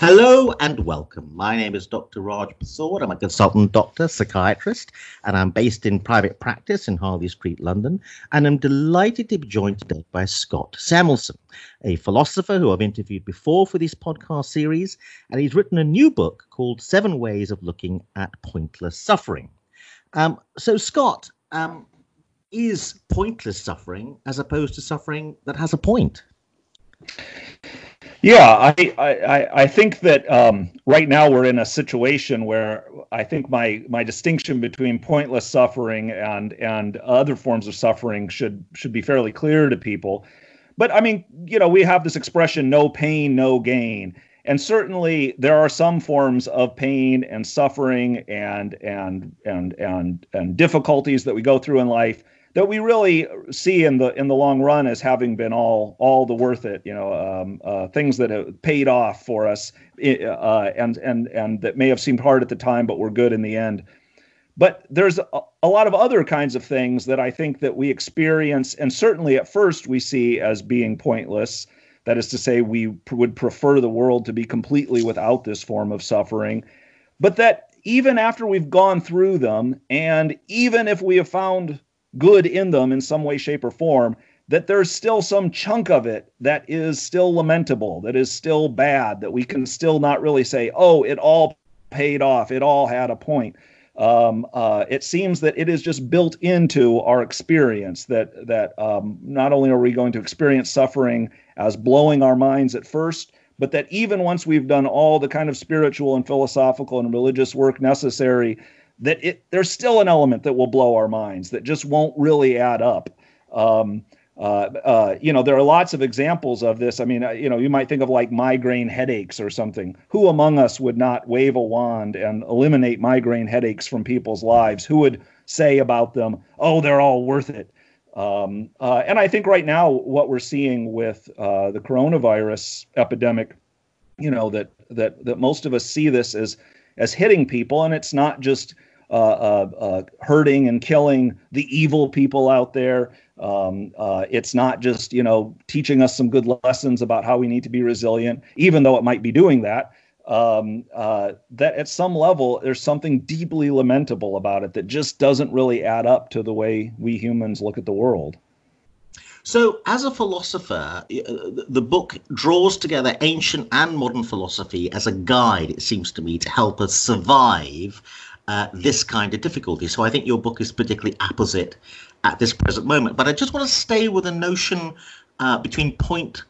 Hello and welcome. My name is Dr. Raj Persaud. I'm a consultant doctor, psychiatrist, and I'm based in private practice in Harley Street, London. And I'm delighted to be joined today by Scott Samuelson, a philosopher who I've interviewed before for this podcast series. And he's written a new book called Seven Ways of Looking at Pointless Suffering. Um, so, Scott, um, is pointless suffering as opposed to suffering that has a point? Yeah, I, I, I think that um, right now we're in a situation where I think my my distinction between pointless suffering and and other forms of suffering should should be fairly clear to people. But I mean, you know, we have this expression "no pain, no gain," and certainly there are some forms of pain and suffering and and and and and difficulties that we go through in life that we really see in the in the long run as having been all all the worth it. You know, um, uh, things that have paid off for us, uh, and and and that may have seemed hard at the time, but were good in the end. But there's a, a lot of other kinds of things that I think that we experience, and certainly at first we see as being pointless. That is to say, we pr- would prefer the world to be completely without this form of suffering, but that even after we've gone through them, and even if we have found good in them in some way, shape, or form, that there's still some chunk of it that is still lamentable, that is still bad, that we can still not really say, oh, it all paid off, it all had a point. Um, uh, it seems that it is just built into our experience that that um, not only are we going to experience suffering as blowing our minds at first, but that even once we've done all the kind of spiritual and philosophical and religious work necessary that it there's still an element that will blow our minds that just won't really add up. Um, uh, uh, you know, there are lots of examples of this. I mean, uh, you know, you might think of like migraine headaches or something. Who among us would not wave a wand and eliminate migraine headaches from people's lives? Who would say about them, "Oh, they're all worth it"? Um, uh, and I think right now, what we're seeing with uh, the coronavirus epidemic, you know, that that that most of us see this as as hitting people, and it's not just hurting and killing the evil people out there. Um, uh, it's not just you know teaching us some good lessons about how we need to be resilient, even though it might be doing that. Um, uh, that at some level there's something deeply lamentable about it that just doesn't really add up to the way we humans look at the world. So, as a philosopher, the book draws together ancient and modern philosophy as a guide, it seems to me, to help us survive uh, this kind of difficulty. So I think your book is particularly apposite at this present moment. But I just want to stay with a notion uh, between point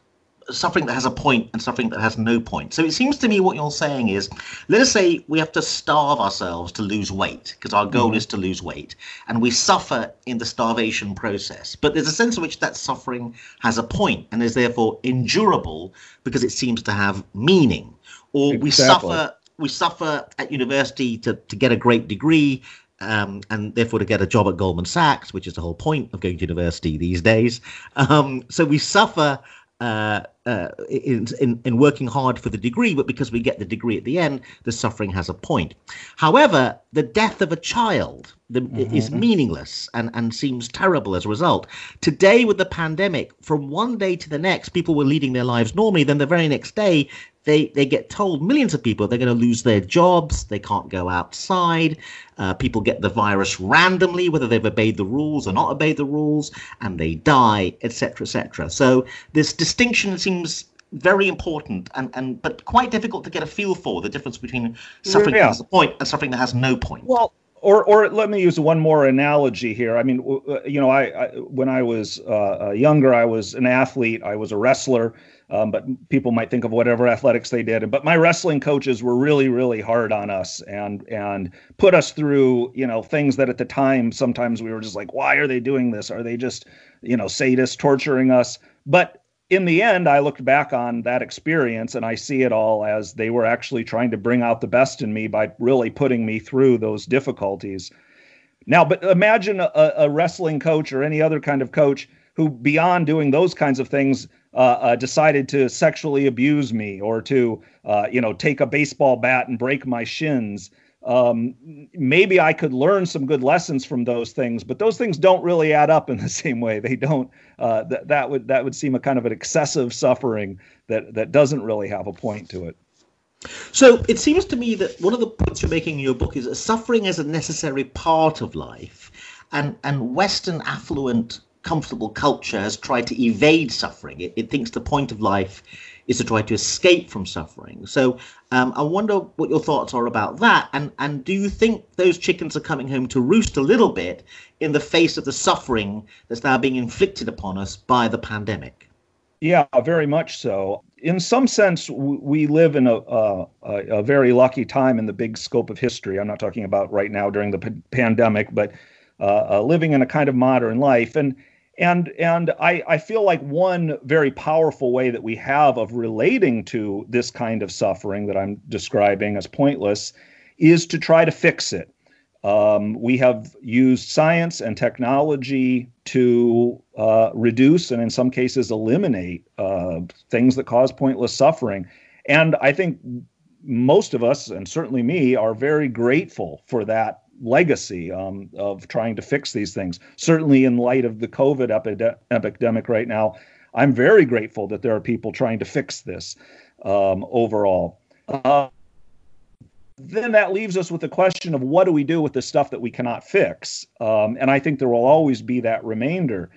suffering that has a point and suffering that has no point. So it seems to me what you're saying is, let us say we have to starve ourselves to lose weight because our goal mm-hmm. is to lose weight, and we suffer in the starvation process. But there's a sense in which that suffering has a point and is therefore endurable because it seems to have meaning. Or exactly. we suffer we suffer at university to, to get a great degree um, and therefore to get a job at Goldman Sachs, which is the whole point of going to university these days. Um, so we suffer uh, uh, in, in, in working hard for the degree, but because we get the degree at the end, the suffering has a point. However, the death of a child the, mm-hmm. is meaningless and, and seems terrible as a result. Today, with the pandemic, from one day to the next, people were leading their lives normally. Then the very next day, they they get told millions of people they're going to lose their jobs they can't go outside uh, people get the virus randomly whether they've obeyed the rules or not obeyed the rules and they die etc etc so this distinction seems very important and, and but quite difficult to get a feel for the difference between suffering yeah. that has a point and suffering that has no point well or, or let me use one more analogy here. I mean, you know, I, I when I was uh, younger, I was an athlete. I was a wrestler. Um, but people might think of whatever athletics they did. But my wrestling coaches were really, really hard on us and and put us through, you know, things that at the time sometimes we were just like, why are they doing this? Are they just, you know, sadists torturing us? But in the end, I looked back on that experience and I see it all as they were actually trying to bring out the best in me by really putting me through those difficulties. Now, but imagine a, a wrestling coach or any other kind of coach who, beyond doing those kinds of things, uh, uh, decided to sexually abuse me or to, uh, you know, take a baseball bat and break my shins. Um, maybe I could learn some good lessons from those things, but those things don't really add up in the same way. They don't. Uh, that would that would seem a kind of an excessive suffering that that doesn't really have a point to it. So it seems to me that one of the points you're making in your book is that suffering is a necessary part of life, and and Western affluent comfortable culture has tried to evade suffering. It, it thinks the point of life is to try to escape from suffering. So um, I wonder what your thoughts are about that, and and do you think those chickens are coming home to roost a little bit in the face of the suffering that's now being inflicted upon us by the pandemic? Yeah, very much so in some sense, we live in a, a, a, very lucky time in the big scope of history. I'm not talking about right now during the p- pandemic, but uh, uh, living in a kind of modern life. And and and I, I feel like one very powerful way that we have of relating to this kind of suffering that I'm describing as pointless is to try to fix it. Um, we have used science and technology to uh, reduce and, in some cases, eliminate uh, things that cause pointless suffering. And I think most of us, and certainly me, are very grateful for that legacy um, of trying to fix these things. Certainly, in light of the COVID epidemic right now, I'm very grateful that there are people trying to fix this um, overall. Uh, then that leaves us with the question of what do we do with the stuff that we cannot fix? Um, and I think there will always be that remainder.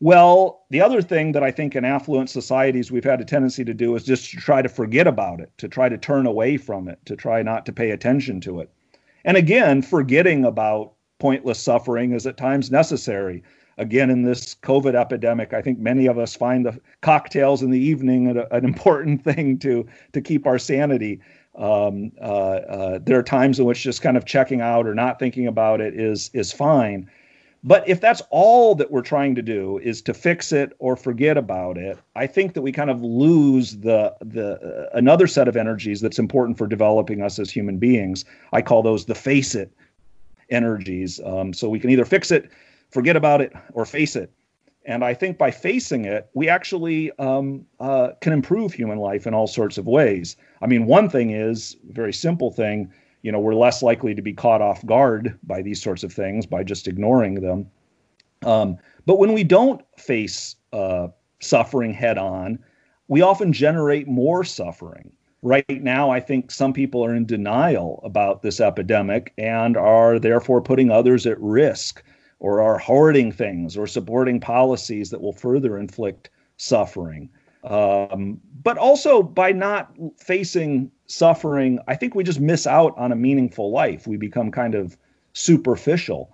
Well, the other thing that I think in affluent societies we've had a tendency to do is just to try to forget about it, to try to turn away from it, to try not to pay attention to it. And again, forgetting about pointless suffering is at times necessary. Again, in this COVID epidemic, I think many of us find the cocktails in the evening an, an important thing to to keep our sanity. Um, uh, uh, there are times in which just kind of checking out or not thinking about it is is fine. But if that's all that we're trying to do is to fix it or forget about it, I think that we kind of lose the the uh, another set of energies that's important for developing us as human beings. I call those the face it energies. Um, so we can either fix it, forget about it, or face it. And I think by facing it, we actually um, uh, can improve human life in all sorts of ways. I mean, one thing is very simple thing. You know, we're less likely to be caught off guard by these sorts of things by just ignoring them. Um, but when we don't face uh, suffering head on, we often generate more suffering. Right now, I think some people are in denial about this epidemic and are therefore putting others at risk or are hoarding things or supporting policies that will further inflict suffering. Um, but also by not facing suffering, I think we just miss out on a meaningful life. We become kind of superficial.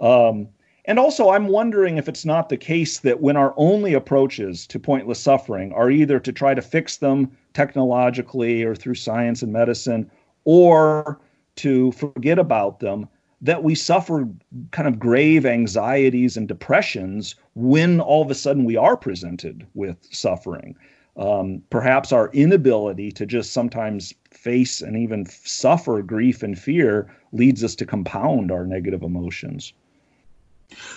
Um, and also, I'm wondering if it's not the case that when our only approaches to pointless suffering are either to try to fix them technologically or through science and medicine, or to forget about them, that we suffer kind of grave anxieties and depressions when all of a sudden we are presented with suffering. Um, perhaps our inability to just sometimes face and even suffer grief and fear leads us to compound our negative emotions.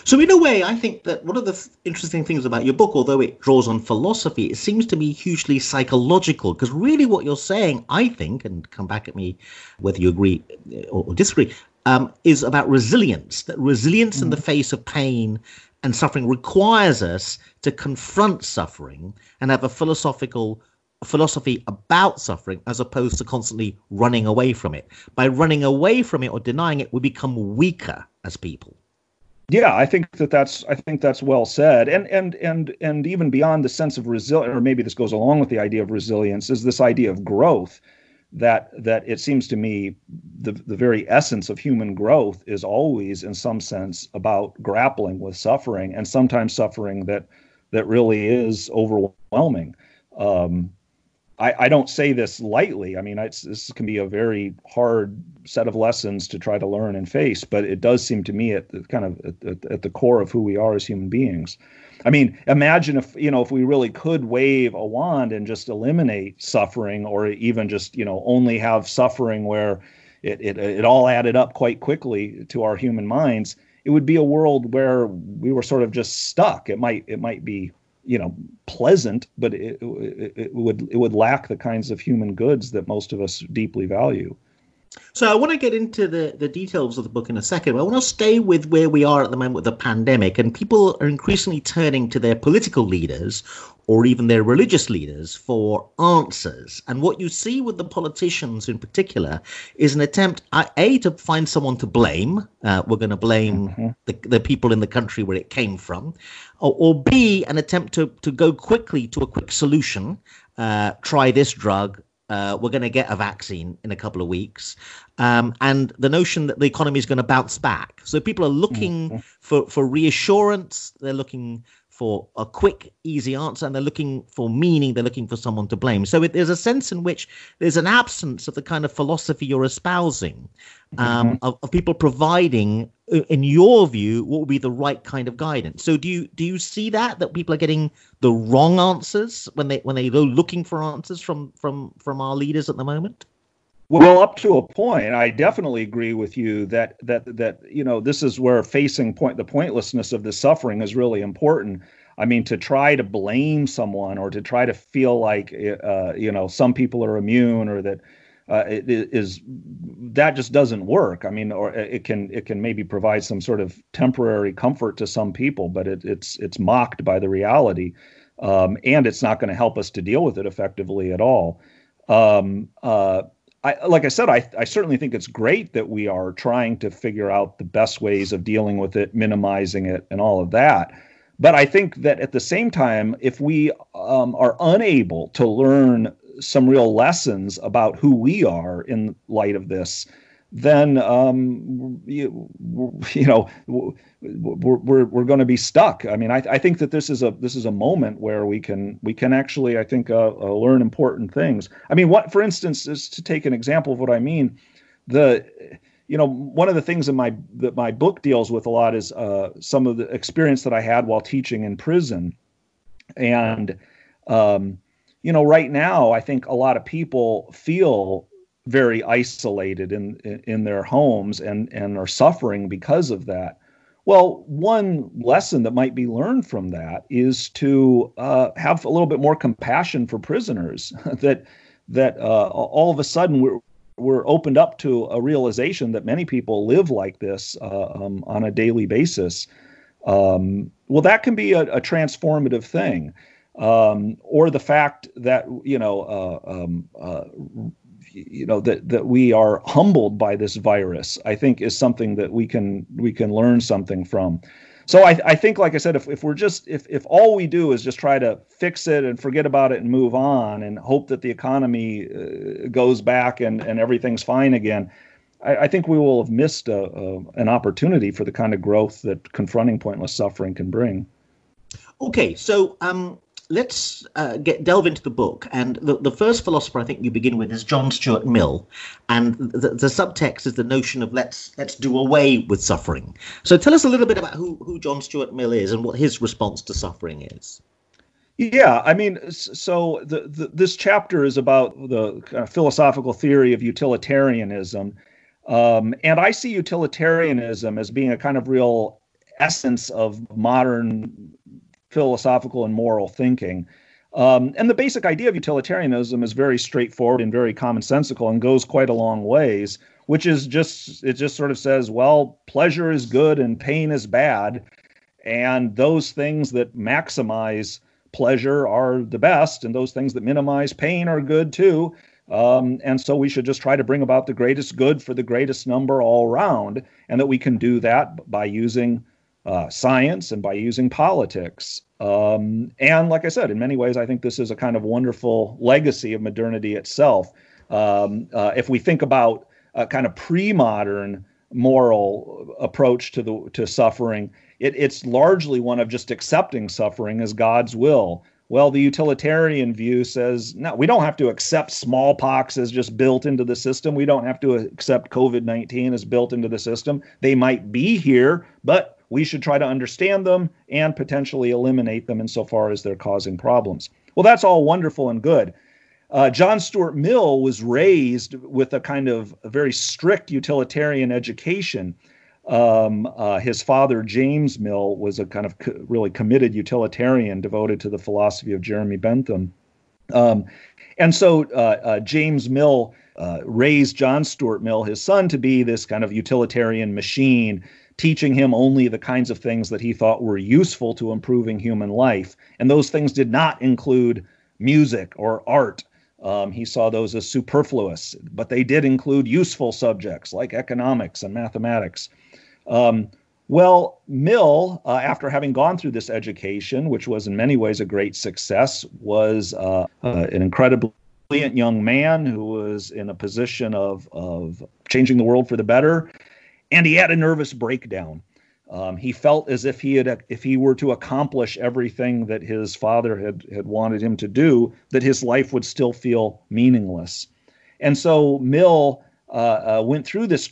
So, in a way, I think that one of the th- interesting things about your book, although it draws on philosophy, it seems to be hugely psychological. Because really, what you're saying, I think, and come back at me whether you agree or disagree, um, is about resilience. That resilience mm. in the mm. face of pain and suffering requires us to confront suffering and have a philosophical philosophy about suffering as opposed to constantly running away from it. By running away from it or denying it, we become weaker as people. Yeah, I think that that's I think that's well said, and and and and even beyond the sense of resilience, or maybe this goes along with the idea of resilience, is this idea of growth that that it seems to me the the very essence of human growth is always in some sense about grappling with suffering and sometimes suffering that that really is overwhelming. Um, I, I don't say this lightly. I mean, this can be a very hard set of lessons to try to learn and face, but it does seem to me at the, kind of at, at the core of who we are as human beings. I mean, imagine if you know if we really could wave a wand and just eliminate suffering, or even just you know only have suffering where it it, it all added up quite quickly to our human minds. It would be a world where we were sort of just stuck. It might it might be you know pleasant, but it, it, it would it would lack the kinds of human goods that most of us deeply value. So I want to get into the, the details of the book in a second. I want to stay with where we are at the moment with the pandemic, and people are increasingly turning to their political leaders or even their religious leaders for answers. And what you see with the politicians in particular is an attempt, A, to find someone to blame. Uh, we're going to blame mm-hmm. the, the people in the country where it came from. Or, or, B, an attempt to, to go quickly to a quick solution. Uh, try this drug. Uh, we're going to get a vaccine in a couple of weeks. Um, and the notion that the economy is going to bounce back. So people are looking mm-hmm. for, for reassurance. They're looking for a quick, easy answer, and they're looking for meaning. They're looking for someone to blame. So it, there's a sense in which there's an absence of the kind of philosophy you're espousing, um, mm-hmm. of, of, people providing, uh, in your view, what would be the right kind of guidance. So do you do you see that that people are getting the wrong answers when they when they go looking for answers from from from our leaders at the moment? Well, up to a point, I definitely agree with you that that that you know this is where facing point the pointlessness of the suffering is really important. I mean, to try to blame someone or to try to feel like uh, you know some people are immune or that uh, it is that just doesn't work. I mean, or it can it can maybe provide some sort of temporary comfort to some people, but it, it's it's mocked by the reality, um, and it's not going to help us to deal with it effectively at all. Um, uh, I, like I said, I, I certainly think it's great that we are trying to figure out the best ways of dealing with it, minimizing it, and all of that. But I think that at the same time, if we um, are unable to learn some real lessons about who we are in light of this, then um, you, you know we're we're, we're going to be stuck. I mean, I, I think that this is a this is a moment where we can we can actually I think uh, uh, learn important things. I mean, what for instance is to take an example of what I mean. The you know one of the things in my that my book deals with a lot is uh, some of the experience that I had while teaching in prison, and um, you know right now I think a lot of people feel very isolated in in their homes and and are suffering because of that well, one lesson that might be learned from that is to uh, have a little bit more compassion for prisoners. that that uh, all of a sudden we're we're opened up to a realization that many people live like this uh, um, on a daily basis. Um, well, that can be a, a transformative thing. Um, or the fact that you know uh, um, uh, you know that that we are humbled by this virus i think is something that we can we can learn something from. So i, I think like i said if, if we're just if, if all we do is just try to fix it and forget about it and move on and hope that the economy uh, goes back and, and everything's fine again I, I think we will have missed a, a, an opportunity for the kind of growth that confronting pointless suffering can bring. Okay so um let's uh, get delve into the book. And the, the first philosopher I think you begin with is John Stuart Mill, and the, the subtext is the notion of let's let's do away with suffering. So tell us a little bit about who who John Stuart Mill is and what his response to suffering is. Yeah, I mean, so the, the, this chapter is about the kind of philosophical theory of utilitarianism, um, and I see utilitarianism as being a kind of real essence of modern philosophical and moral thinking. Um, and the basic idea of utilitarianism is very straightforward and very commonsensical and goes quite a long ways, which is just, it just sort of says, well, pleasure is good and pain is bad. And those things that maximize pleasure are the best, and those things that minimize pain are good too. Um, and so we should just try to bring about the greatest good for the greatest number all around, and that we can do that by using uh, science and by using politics. Um, and like I said, in many ways, I think this is a kind of wonderful legacy of modernity itself. Um, uh, if we think about a kind of pre-modern moral approach to the to suffering, it, it's largely one of just accepting suffering as God's will. Well, the utilitarian view says, no, we don't have to accept smallpox as just built into the system. We don't have to accept COVID 19 as built into the system. They might be here, but we should try to understand them and potentially eliminate them insofar as they're causing problems. Well, that's all wonderful and good. Uh, John Stuart Mill was raised with a kind of a very strict utilitarian education. Um, uh, his father, James Mill, was a kind of co- really committed utilitarian devoted to the philosophy of Jeremy Bentham. Um, and so uh, uh James Mill uh, raised John Stuart Mill, his son, to be this kind of utilitarian machine, teaching him only the kinds of things that he thought were useful to improving human life. And those things did not include music or art. Um, he saw those as superfluous, but they did include useful subjects like economics and mathematics. Um, well, Mill, uh, after having gone through this education, which was in many ways a great success, was uh, uh, an incredibly brilliant young man who was in a position of, of changing the world for the better. And he had a nervous breakdown. Um, he felt as if he had, if he were to accomplish everything that his father had had wanted him to do, that his life would still feel meaningless. And so Mill uh, uh, went through this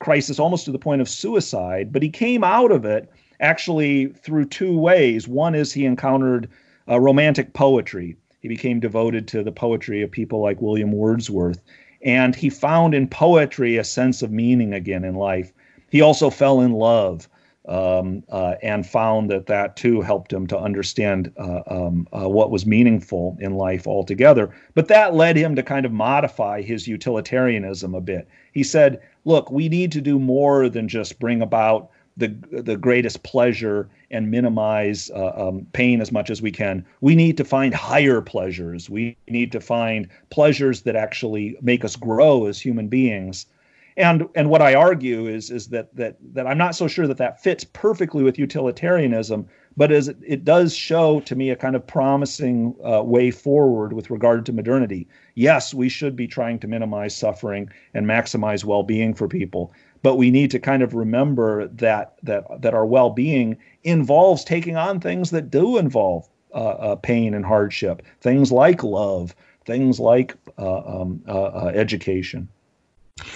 crisis almost to the point of suicide, but he came out of it actually through two ways. One is he encountered uh, romantic poetry. He became devoted to the poetry of people like William Wordsworth. And he found in poetry a sense of meaning again in life. He also fell in love um, uh, and found that that too helped him to understand uh, um, uh, what was meaningful in life altogether. But that led him to kind of modify his utilitarianism a bit. He said, look, we need to do more than just bring about the the greatest pleasure and minimize uh, um, pain as much as we can. We need to find higher pleasures. We need to find pleasures that actually make us grow as human beings. And and what I argue is is that that that I'm not so sure that that fits perfectly with utilitarianism, but as it, it does show to me a kind of promising uh, way forward with regard to modernity. Yes, we should be trying to minimize suffering and maximize well-being for people but we need to kind of remember that that that our well-being involves taking on things that do involve uh, uh, pain and hardship, things like love, things like uh, um, uh, uh, education.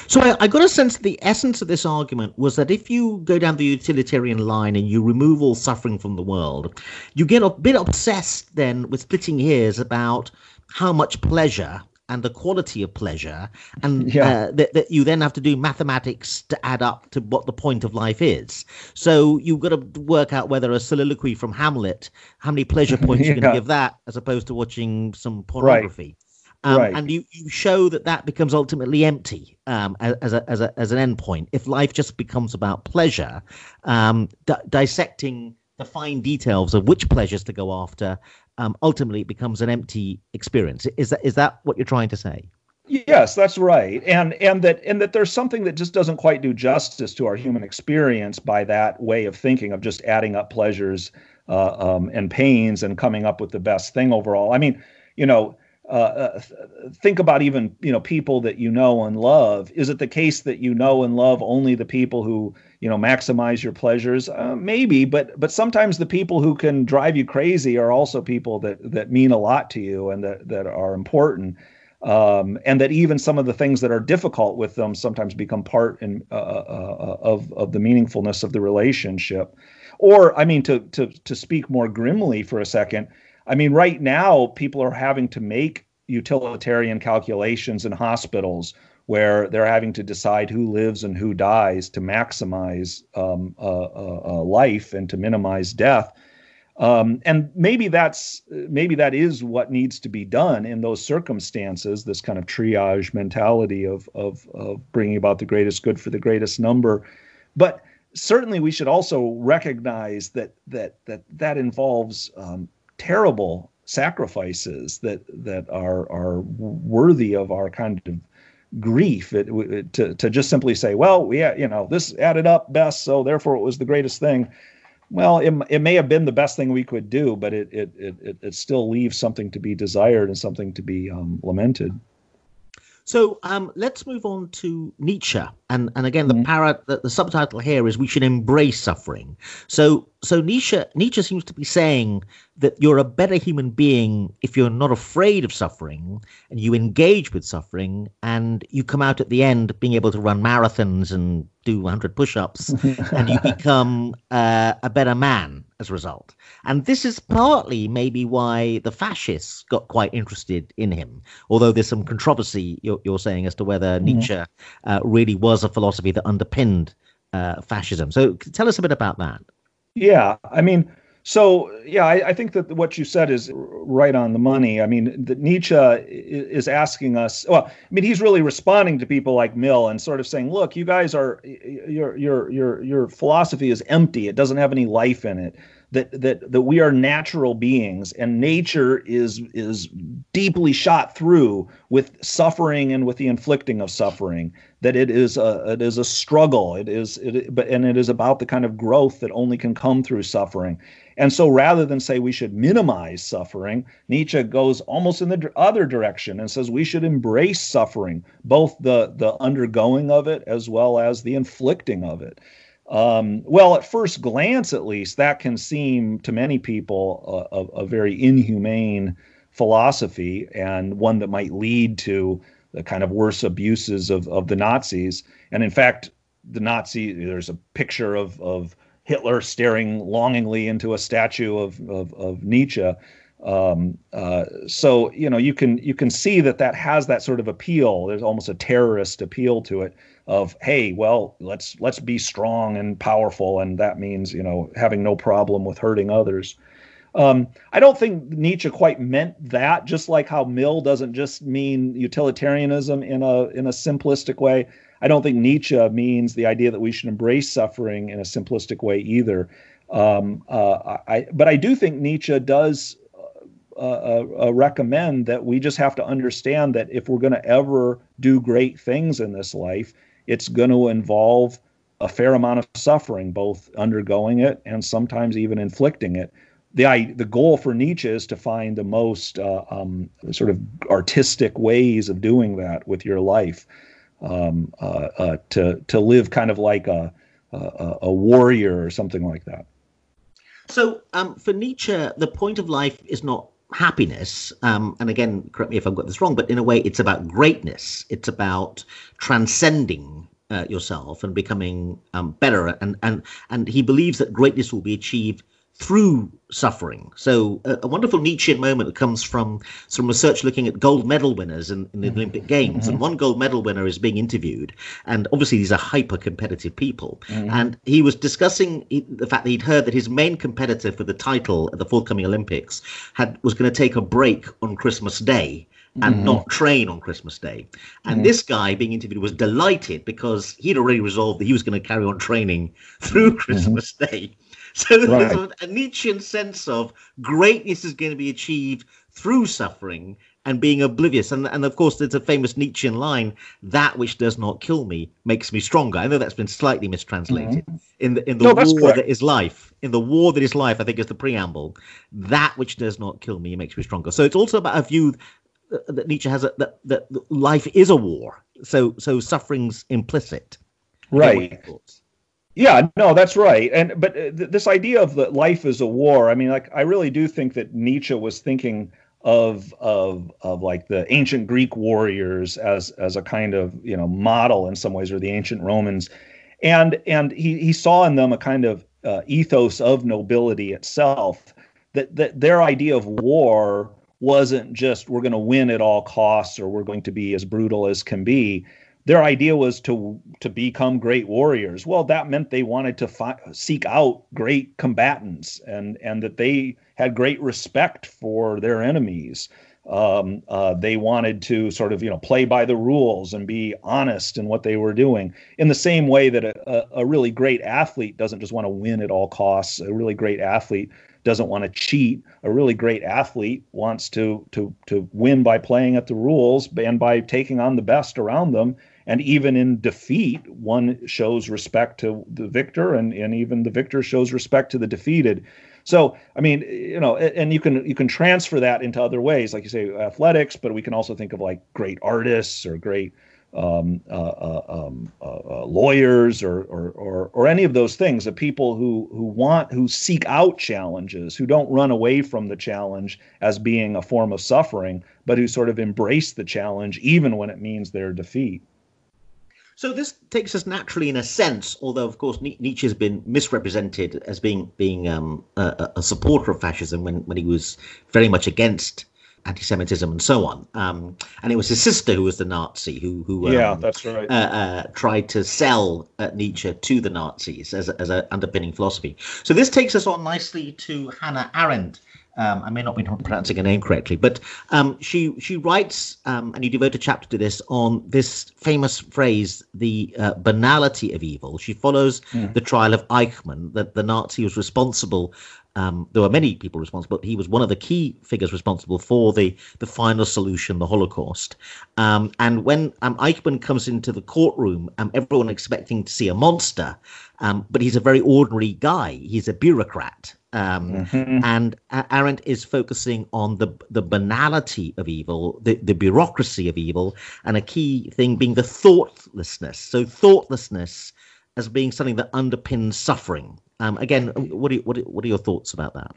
So I, I, got a sense that the essence of this argument was that if you go down the utilitarian line and you remove all suffering from the world, you get a bit obsessed then with splitting hairs about how much pleasure and the quality of pleasure, and yeah. uh, that, that you then have to do mathematics to add up to what the point of life is. So you've got to work out whether a soliloquy from Hamlet, how many pleasure points yeah. you're going to give that, as opposed to watching some pornography. Right. Um, right. And you, you show that that becomes ultimately empty um, as, a, as, a, as an endpoint. If life just becomes about pleasure, um, di- dissecting the fine details of which pleasures to go after um, ultimately it becomes an empty experience. Is that is that what you're trying to say? Yes, that's right, and and that and that there's something that just doesn't quite do justice to our human experience by that way of thinking of just adding up pleasures uh, um, and pains and coming up with the best thing overall. I mean, you know, uh, uh think about even you know people that you know and love. Is it the case that you know and love only the people who you know maximize your pleasures uh, maybe but but sometimes the people who can drive you crazy are also people that that mean a lot to you and that that are important. Um, and that even some of the things that are difficult with them sometimes become part in, uh, uh, of of the meaningfulness of the relationship. Or i mean to to to speak more grimly for a second i mean right now people are having to make utilitarian calculations in hospitals where they're having to decide who lives and who dies to maximize um, uh, uh, life and to minimize death. Um, and maybe that's maybe that is what needs to be done in those circumstances. This kind of triage mentality of of, of bringing about the greatest good for the greatest number, but certainly we should also recognize that that that that involves um, terrible sacrifices that that are are worthy of our kind of grief it, it, to, to just simply say well we you know this added up best so therefore it was the greatest thing. Well it, it may have been the best thing we could do but it it, it, it still leaves something to be desired and something to be um, lamented. So um, let's move on to Nietzsche, and and again the para the, the, subtitle here is we should embrace suffering. So so Nietzsche Nietzsche seems to be saying that you're a better human being if you're not afraid of suffering and you engage with suffering and you come out at the end being able to run marathons and do 100 push-ups and you become uh, a better man as a result and this is partly maybe why the fascists got quite interested in him although there's some controversy you're, you're saying as to whether mm-hmm. nietzsche uh, really was a philosophy that underpinned uh, fascism so tell us a bit about that yeah i mean So yeah, I, I, think that what you said is right on the money. I mean, that Nietzsche is asking us. Well, I mean, he's really responding to people like Mill and sort of saying, "Look, you guys are your your your your philosophy is empty. It doesn't have any life in it that that that we are natural beings and nature is is deeply shot through with suffering and with the inflicting of suffering that it is a it is a struggle. It is it but and it is about the kind of growth that only can come through suffering. And so rather than say we should minimize suffering nietzsche goes almost in the other direction and says we should embrace suffering both the the undergoing of it as well as the inflicting of it um, well, at first glance, at least, that can seem to many people a, a, a, very inhumane philosophy and one that might lead to the kind of worse abuses of, of the Nazis. And in fact, the Nazi, there's a picture of, of Hitler staring longingly into a statue of, of, of Nietzsche. Um, uh, so you know you can you can see that that has that sort of appeal. There's almost a terrorist appeal to it of hey well let's let's be strong and powerful and that means you know having no problem with hurting others. Um, i don't think nietzsche quite meant that just like how mill doesn't just mean utilitarianism in a in a simplistic way. I don't think nietzsche means the idea that we should embrace suffering in a simplistic way either. Um, uh, I, but i do think nietzsche does uh, uh, uh recommend that we just have to understand that if we're going to ever do great things in this life, it's going to involve a fair amount of suffering, both undergoing it and sometimes even inflicting it. The, the goal for Nietzsche is to find the most uh, um, sort of artistic ways of doing that with your life, um, uh, uh, to, to live kind of like a, a, a warrior or something like that. So um, for Nietzsche, the point of life is not happiness. Um, and again, correct me if I've got this wrong, but in a way, it's about greatness. It's about transcending uh, yourself and becoming um, better. And and and he believes that greatness will be achieved through suffering. So a, a, wonderful Nietzschean moment that comes from some research looking at gold medal winners in, in the mm-hmm. Olympic Games. Mm-hmm. And one gold medal winner is being interviewed. And obviously these are hyper competitive people. Mm-hmm. And he was discussing the fact that he'd heard that his main competitor for the title at the forthcoming Olympics had was going to take a break on Christmas Day and mm-hmm. not train on Christmas Day. And mm-hmm. this guy being interviewed was delighted because he'd already resolved that he was going to carry on training through mm-hmm. Christmas Day. So right. there's a Nietzschean sense of greatness is going to be achieved through suffering and being oblivious. And and of course, there's a famous Nietzschean line: "That which does not kill me makes me stronger." I know that's been slightly mistranslated mm-hmm. in the in the no, war that is life. In the war that is life, I think is the preamble. That which does not kill me makes me stronger. So it's also about a view that Nietzsche has a, that that life is a war. So so suffering's implicit. Right. Yeah, no, that's right. And but uh, th- this idea of that life is a war. I mean, like I really do think that Nietzsche was thinking of of of like the ancient Greek warriors as as a kind of you know model in some ways, or the ancient Romans, and and he he saw in them a kind of uh, ethos of nobility itself. That that their idea of war wasn't just we're going to win at all costs or we're going to be as brutal as can be their idea was to to become great warriors. Well, that meant they wanted to fi- seek out great combatants and and that they had great respect for their enemies. Um, uh, they wanted to sort of you know play by the rules and be honest in what they were doing. In the same way that a, a really great athlete doesn't just want to win at all costs. A really great athlete doesn't want to cheat. A really great athlete wants to to to win by playing at the rules and by taking on the best around them and even in defeat, one shows respect to the victor, and, and even the victor shows respect to the defeated. So, I mean, you know, and you can you can transfer that into other ways, like you say, athletics, but we can also think of like great artists or great um, uh, uh, um, uh, uh lawyers or, or, or or any of those things. The people who who want who seek out challenges, who don't run away from the challenge as being a form of suffering, but who sort of embrace the challenge even when it means their defeat. So this takes us naturally, in a sense, although of course Nietzsche has been misrepresented as being being um, a, a, supporter of fascism when when he was very much against anti-Semitism and so on. Um, and it was his sister who was the Nazi who who um, yeah, that's right. Uh, uh, tried to sell uh, Nietzsche to the Nazis as as an underpinning philosophy. So this takes us on nicely to Hannah Arendt. Um, I may not be pronouncing her name correctly, but um, she she writes, um, and you devote a chapter to this on this famous phrase, the uh, banality of evil. She follows mm. the trial of Eichmann, that the Nazi was responsible um, there were many people responsible, but he was one of the key figures responsible for the the final solution, the Holocaust. Um, and when um, Eichmann comes into the courtroom, um, everyone expecting to see a monster, um, but he's a very ordinary guy. He's a bureaucrat. Um, mm-hmm. And Arendt is focusing on the the banality of evil, the, the bureaucracy of evil, and a key thing being the thoughtlessness. So thoughtlessness as being something that underpins suffering. Um, again, what you, what, are, what are your thoughts about that?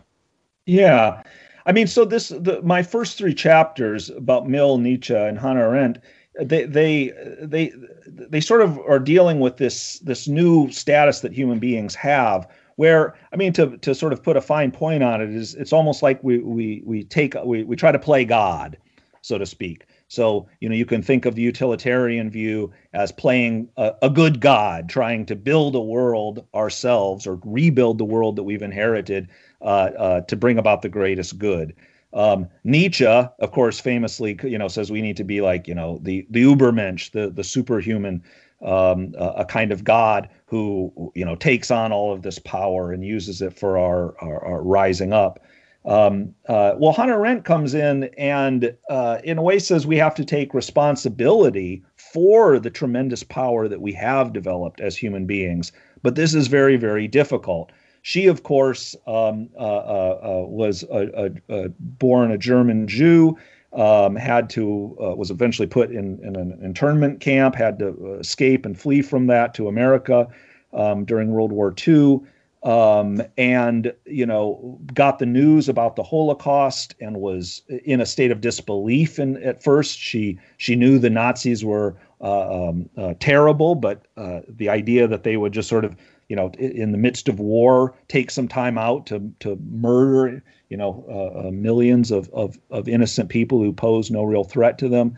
Yeah. I mean, so this the, my first three chapters about Mill, Nietzsche, and Hannah Arendt, they they they they sort of are dealing with this this new status that human beings have. Where I mean, to to sort of put a fine point on it is, it's almost like we we we take we we try to play God, so to speak. So, you know, you can think of the utilitarian view as playing a, a, good God, trying to build a world ourselves or rebuild the world that we've inherited uh, uh, to bring about the greatest good. Um, Nietzsche, of course, famously, you know, says we need to be like, you know, the the Ubermensch, the the superhuman, um, a kind of God who, you know, takes on all of this power and uses it for our, our, our rising up. Um, uh, well, Hannah Arendt comes in and, uh, in a way, says we have to take responsibility for the tremendous power that we have developed as human beings. But this is very, very difficult. She, of course, um, uh, uh, uh was a, a, a born a German Jew. Um, had to uh, was eventually put in, in an internment camp. Had to escape and flee from that to America um, during World War II um, and you know got the news about the Holocaust and was in a state of disbelief. And at first, she she knew the Nazis were uh, um, uh, terrible, but uh, the idea that they would just sort of you know in the midst of war take some time out to to murder you know uh, uh, millions of, of of innocent people who pose no real threat to them.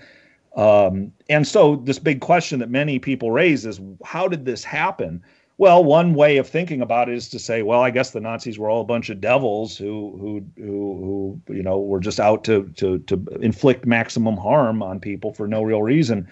Um, and so this big question that many people raise is how did this happen? Well, one way of thinking about it is to say, well, I guess the Nazis were all a bunch of devils who who who, who you know were just out to to to inflict maximum harm on people for no real reason.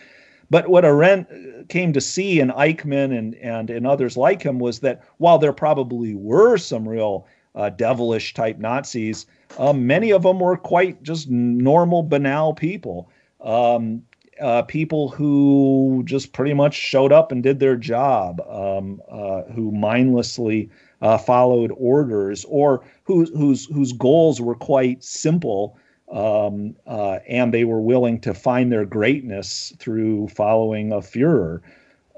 But what Arendt came to see in Eichmann and and and others like him was that while there probably were some real uh, devilish type Nazis, um, many of them were quite just normal, banal people. Um, uh, people who just pretty much showed up and did their job, um, uh, who mindlessly uh, followed orders, or whose whose whose goals were quite simple, um, uh, and they were willing to find their greatness through following a Führer.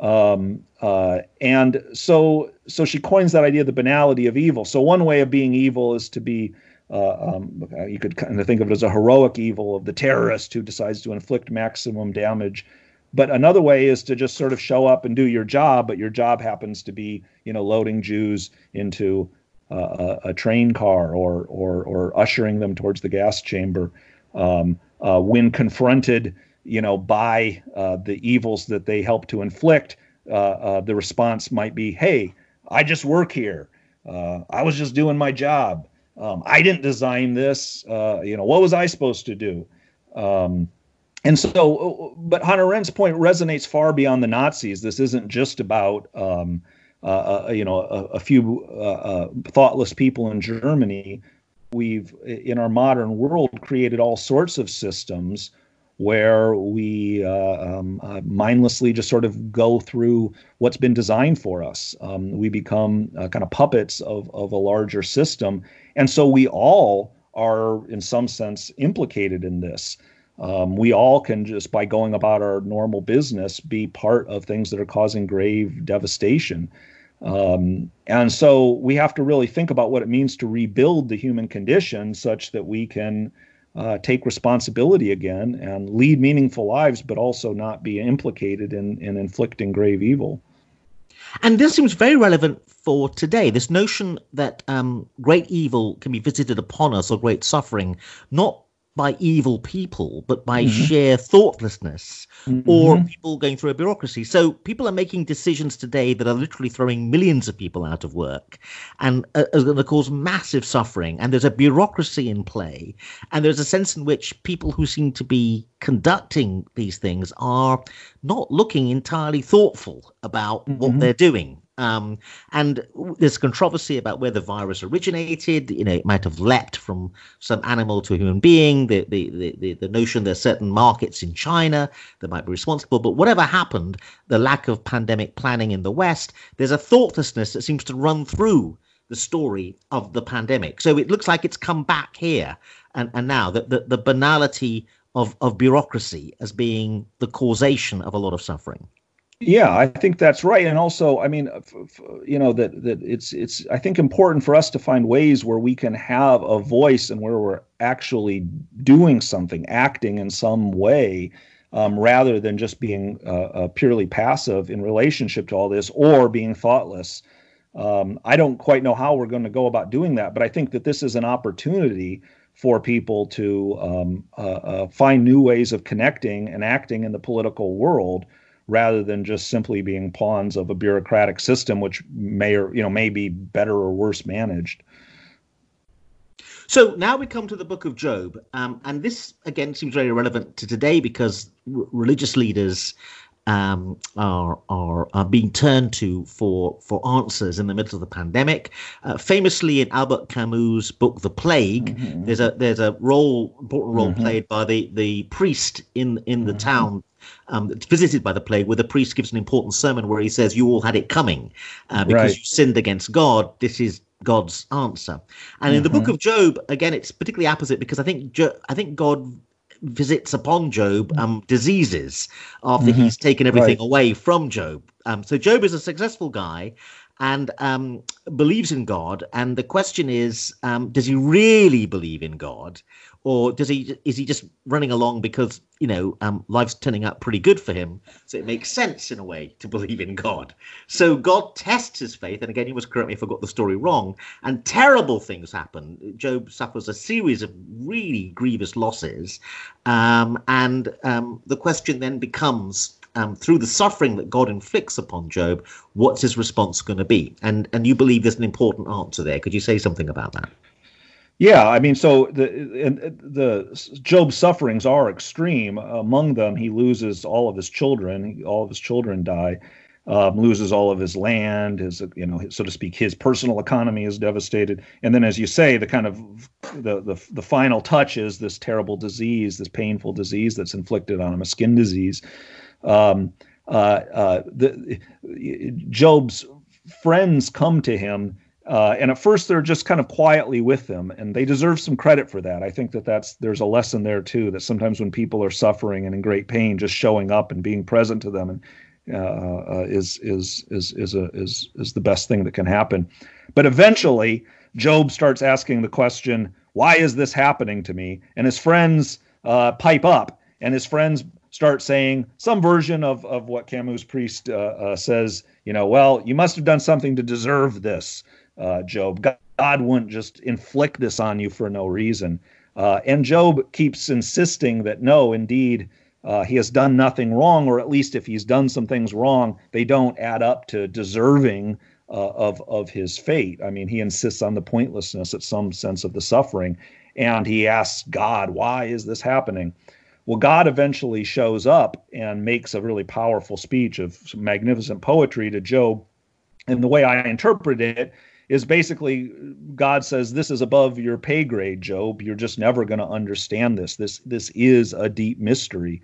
Um, uh, and so, so she coins that idea of the banality of evil. So one way of being evil is to be uh, um, you could kind of think of it as a heroic evil of the terrorist who decides to inflict maximum damage. But another way is to just sort of show up and do your job, but your job happens to be, you know, loading Jews into uh, a, a, train car or, or or ushering them towards the gas chamber. Um, uh, when confronted, you know, by uh, the evils that they help to inflict, uh, uh, the response might be, "Hey, I just work here. I was just doing my job." Um, I didn't design this. Uh, you know, what was I supposed to do? Um, and so, but Hannah Arendt's point resonates far beyond the Nazis. This isn't just about, um, uh, uh, you know, a, a few uh, uh, thoughtless people in Germany. We've, in our modern world, created all sorts of systems where we uh, um, uh, mindlessly just sort of go through what's been designed for us. Um, we become uh, kind of puppets of, of a larger system. And so we all are, in some sense, implicated in this. Um, we all can just, by going about our normal business, be part of things that are causing grave devastation. Um, and so we have to really think about what it means to rebuild the human condition such that we can uh, take responsibility again and lead meaningful lives, but also not be implicated in, in inflicting grave evil. And this seems very relevant for today. This notion that um, great evil can be visited upon us or great suffering, not by evil people, but by mm-hmm. sheer thoughtlessness mm-hmm. or people going through a bureaucracy. So people are making decisions today that are literally throwing millions of people out of work and uh, are going to cause massive suffering. And there's a bureaucracy in play. And there's a sense in which people who seem to be conducting these things are not looking entirely thoughtful about mm-hmm. what they're doing. Um, and there's controversy about where the virus originated. You know, it might have leapt from some animal to a human being. The, the, the, the notion there's certain markets in China that might be responsible. But whatever happened, the lack of pandemic planning in the West, there's a thoughtlessness that seems to run through the story of the pandemic. So it looks like it's come back here and, and now that the, the banality of, of bureaucracy as being the causation of a lot of suffering. Yeah, I think that's right, and also, I mean, f- f- you know, that that it's it's I think important for us to find ways where we can have a voice and where we're actually doing something, acting in some way, um, rather than just being uh, uh, purely passive in relationship to all this or being thoughtless. Um, I don't quite know how we're going to go about doing that, but I think that this is an opportunity for people to um, uh, uh find new ways of connecting and acting in the political world rather than just simply being pawns of a bureaucratic system which may or you know may be better or worse managed. So now we come to the book of Job um, and this again seems very relevant to today because r- religious leaders um, are, are are being turned to for for answers in the middle of the pandemic. Uh, famously, in Albert Camus' book *The Plague*, mm-hmm. there's a there's a role important role mm-hmm. played by the the priest in in the mm-hmm. town um, visited by the plague, where the priest gives an important sermon where he says, "You all had it coming uh, because right. you sinned against God. This is God's answer." And mm-hmm. in the book mm-hmm. of Job, again, it's particularly opposite because I think jo- I think God visits upon Job um, diseases after mm-hmm. he's taken everything right. away from Job. Um, so Job is a successful guy and um, believes in God. And the question is, um, does he really believe in God, or does he is he just running along because you know um, life's turning out pretty good for him so it makes sense in a way to believe in god? So god tests his faith and again you must correct me if i got the story wrong and terrible things happen. Job suffers a series of really grievous losses um, and um, the question then becomes um, through the suffering that God inflicts upon Job, what's his response going to be? And and you believe there's an important answer there. Could you say something about that? Yeah, I mean, so the the Job's sufferings are extreme. Among them, he loses all of his children. All of his children die. Um, loses all of his land. His, you know, so to speak, his personal economy is devastated. And then, as you say, the kind of the the the final touch is this terrible disease, this painful disease that's inflicted on him, a skin disease. Um, uh, uh, the Job's friends come to him uh, and at first, they're just kind of quietly with them, and they deserve some credit for that. I think that that's there's a lesson there too. That sometimes when people are suffering and in great pain, just showing up and being present to them and uh, uh, is is is is a is is the best thing that can happen. But eventually, Job starts asking the question, "Why is this happening to me?" And his friends uh, pipe up, and his friends start saying some version of of what Camus priest uh, uh, says. You know, well, you must have done something to deserve this uh, Job. God wouldn't just inflict this on you for no reason. Uh, and Job keeps insisting that no, indeed, uh, he has done nothing wrong, or at least if he's done some things wrong, they don't add up to deserving uh, of of his fate. I mean, he insists on the pointlessness of some sense of the suffering, and he asks God, "Why is this happening?" Well, God eventually shows up and makes a really powerful speech of magnificent poetry to Job. And the way I interpret it is basically God says this is above your pay grade, Job. You're just never going to understand this. This this is a deep mystery.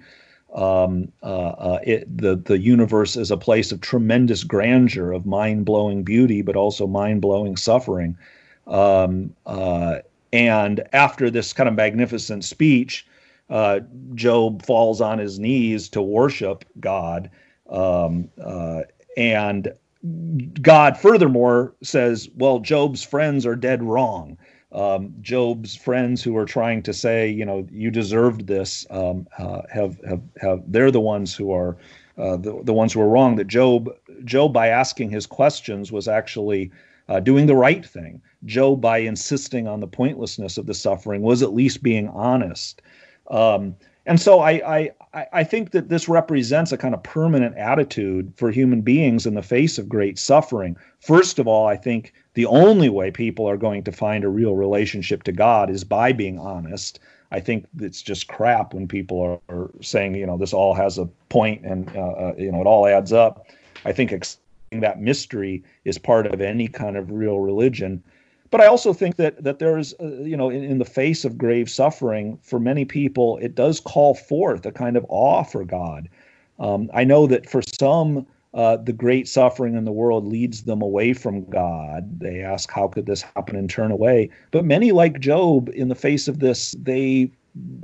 Um, uh, uh, it, the the universe is a place of tremendous grandeur, of mind blowing beauty, but also mind blowing suffering. Um, uh, and after this kind of magnificent speech, uh, Job falls on his knees to worship God. Um, uh, and God furthermore says, well, Job's friends are dead wrong. Um, Job's friends who are trying to say, you know, you deserved this, um, uh, have, have, have, they're the ones who are uh, the, the ones who are wrong. That Job, Job, by asking his questions, was actually uh, doing the right thing. Job, by insisting on the pointlessness of the suffering, was at least being honest. Um, and so I, I, I think that this represents a kind of permanent attitude for human beings in the face of great suffering. First of all, I think the only way people are going to find a real relationship to God is by being honest. I think it's just crap when people are, are saying, you know, this all has a point and, uh, uh you know, it all adds up. I think that mystery is part of any kind of real religion. But I also think that that there's, uh, you know, in, in, the face of grave suffering, for many people, it does call forth a kind of awe for God. Um, I know that for some, uh, the great suffering in the world leads them away from God. They ask, "How could this happen?" and turn away. But many, like Job, in the face of this, they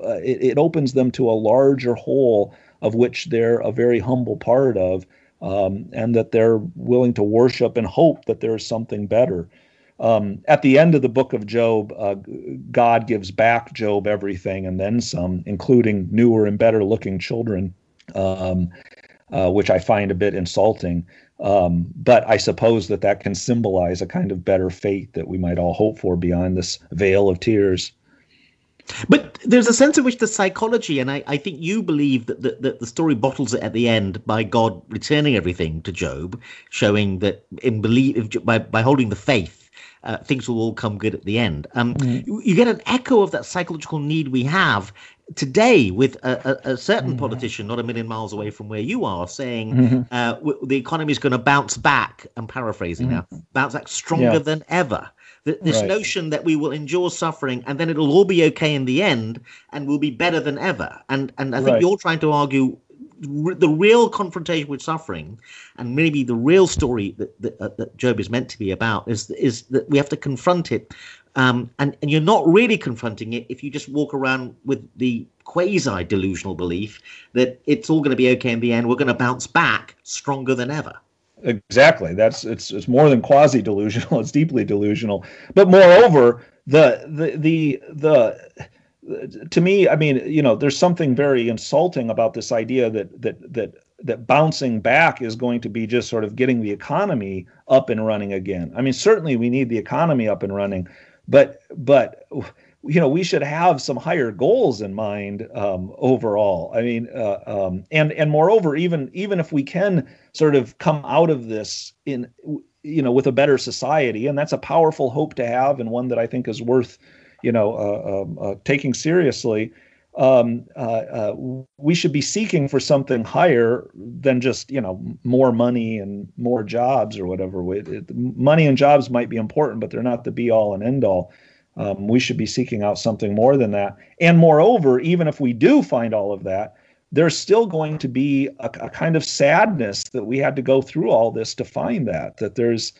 uh, it, it, opens them to a larger whole of which they're a very humble part of, um, and that they're willing to worship and hope that there's something better. Um, at the end of the book of Job, uh, God gives back Job everything and then some, including newer and better looking children, um, uh, which I find a bit insulting. Um, but I suppose that that can symbolize a kind of better fate that we might all hope for beyond this vale of tears. But there's a sense in which the psychology, and I, I think you believe that the, that the story bottles it at the end by God returning everything to Job, showing that in believe by, by holding the faith, uh, things will all come good at the end. Um, mm. you, you, get an echo of that psychological need we have today with a, a, a certain mm-hmm. politician not a million miles away from where you are saying mm-hmm. uh, w- the economy is going to bounce back. I'm paraphrasing mm-hmm. now, bounce back stronger yeah. than ever. this right. notion that we will endure suffering and then it'll all be okay in the end and we'll be better than ever. And and I think right. you're trying to argue the real confrontation with suffering, and maybe the real story that that, uh, that Job is meant to be about, is is that we have to confront it, um, and and you're not really confronting it if you just walk around with the quasi delusional belief that it's all going to be okay in the end. We're going to bounce back stronger than ever. Exactly. That's it's it's more than quasi delusional. It's deeply delusional. But moreover, the the the the to me, I mean, you know, there's something very insulting about this idea that that that that bouncing back is going to be just sort of getting the economy up and running again. I mean, certainly we need the economy up and running, but but you know we should have some higher goals in mind um, overall. I mean, uh, um, and and moreover, even even if we can sort of come out of this in you know with a better society, and that's a powerful hope to have, and one that I think is worth you know, uh, um, uh, taking seriously, um, uh, uh, we should be seeking for something higher than just you know more money and more jobs or whatever. It, it, money and jobs might be important, but they're not the be all and end all. Um, we should be seeking out something more than that. And moreover, even if we do find all of that, there's still going to be a, a kind of sadness that we had to go through all this to find that. That there's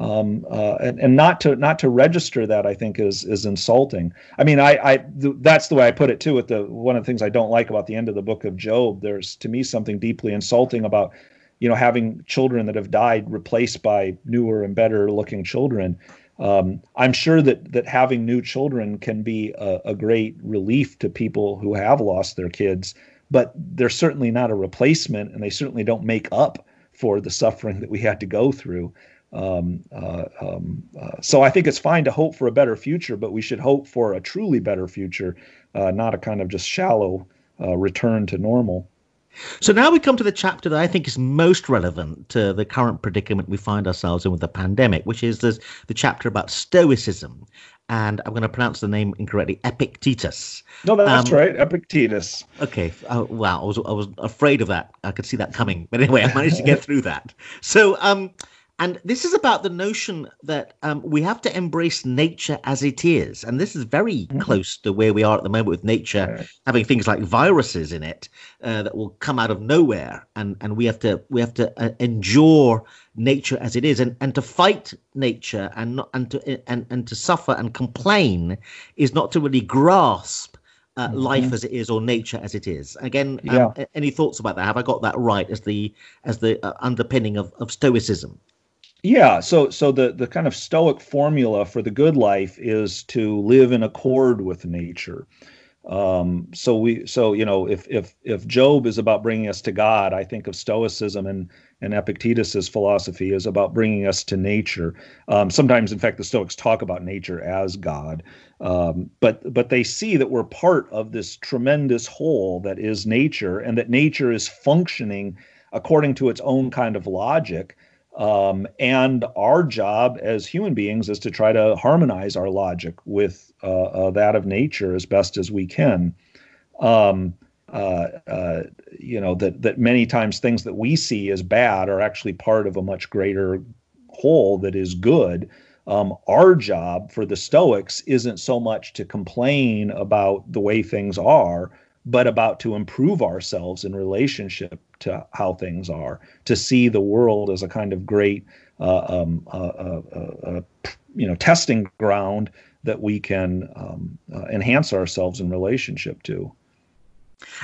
um, uh, and, and not to not to register that I think is is insulting. I mean, I, I th- that's the way I put it too. With the one of the things I don't like about the end of the book of Job, there's to me something deeply insulting about you know having children that have died replaced by newer and better looking children. Um, I'm sure that that having new children can be a, a great relief to people who have lost their kids, but they're certainly not a replacement, and they certainly don't make up for the suffering that we had to go through. Um, uh, um, uh, so I think it's fine to hope for a better future, but we should hope for a truly better future, uh, not a kind of just shallow uh, return to normal. So now we come to the chapter that I think is most relevant to the current predicament we find ourselves in with the pandemic, which is the, the chapter about Stoicism. And I'm going to pronounce the name incorrectly, Epictetus. No, that's um, right, Epictetus. Okay. Oh, wow, I was I was afraid of that. I could see that coming, but anyway, I managed to get through that. So, um, and this is about the notion that um, we have to embrace nature as it is. And this is very mm-hmm. close to where we are at the moment with nature having things like viruses in it uh, that will come out of nowhere. And, and we have to we have to uh, endure nature as it is. And, and to fight nature and, not, and, to, and, and to suffer and complain is not to really grasp uh, mm-hmm. life as it is or nature as it is. Again, um, yeah. any thoughts about that? Have I got that right as the as the uh, underpinning of, of Stoicism? Yeah, so so the the kind of stoic formula for the good life is to live in accord with nature. Um, so we, so you know, if if if Job is about bringing us to God, I think of Stoicism and and Epictetus's philosophy is about bringing us to nature. Um, sometimes, in fact, the Stoics talk about nature as God, um, but but they see that we're part of this tremendous whole that is nature, and that nature is functioning according to its own kind of logic. Um, and our job as human beings is to try to harmonize our logic with uh, uh, that of nature as best as we can. Um, uh, uh, you know that that many times things that we see as bad are actually part of a much greater whole that is good. Um, our job for the Stoics isn't so much to complain about the way things are, but about to improve ourselves in relationship to how things are, to see the world as a kind of great, uh, um, uh, uh, uh, you know, testing ground that we can um, enhance ourselves in relationship to.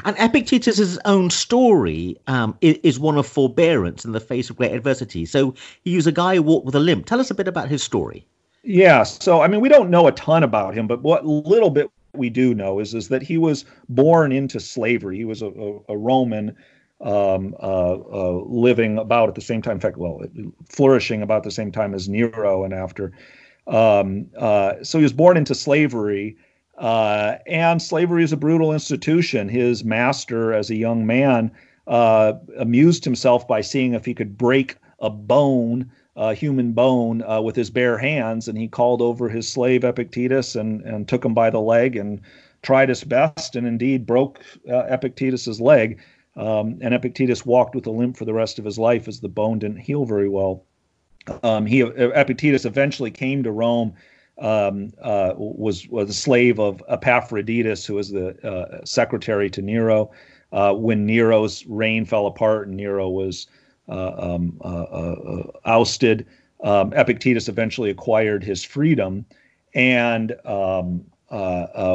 And Epictetus's own story um, is, is, one of forbearance in the face of great adversity. So he was a guy who walked with a limp. Tell us a bit about his story. Yeah. So I mean, we don't know a ton about him, but what little bit we do know is is that he was born into slavery. He was a, a, a Roman. Um, uh, uh, living about at the same time, in fact, well, flourishing about the same time as Nero and after. Um, uh, so he was born into slavery, uh, and slavery is a brutal institution. His master, as a young man, uh, amused himself by seeing if he could break a bone, a human bone, uh, with his bare hands. And he called over his slave Epictetus and, and took him by the leg and tried his best, and indeed broke uh, Epictetus's leg. Um, and Epictetus walked with a limp for the rest of his life as the bone didn't heal very well. Um, he Epictetus eventually came to Rome um, uh, was was a slave of Epaphroditus, who was the uh, secretary to Nero. Uh, when Nero's reign fell apart and Nero was uh, um, uh, uh, ousted, um, Epictetus eventually acquired his freedom and um,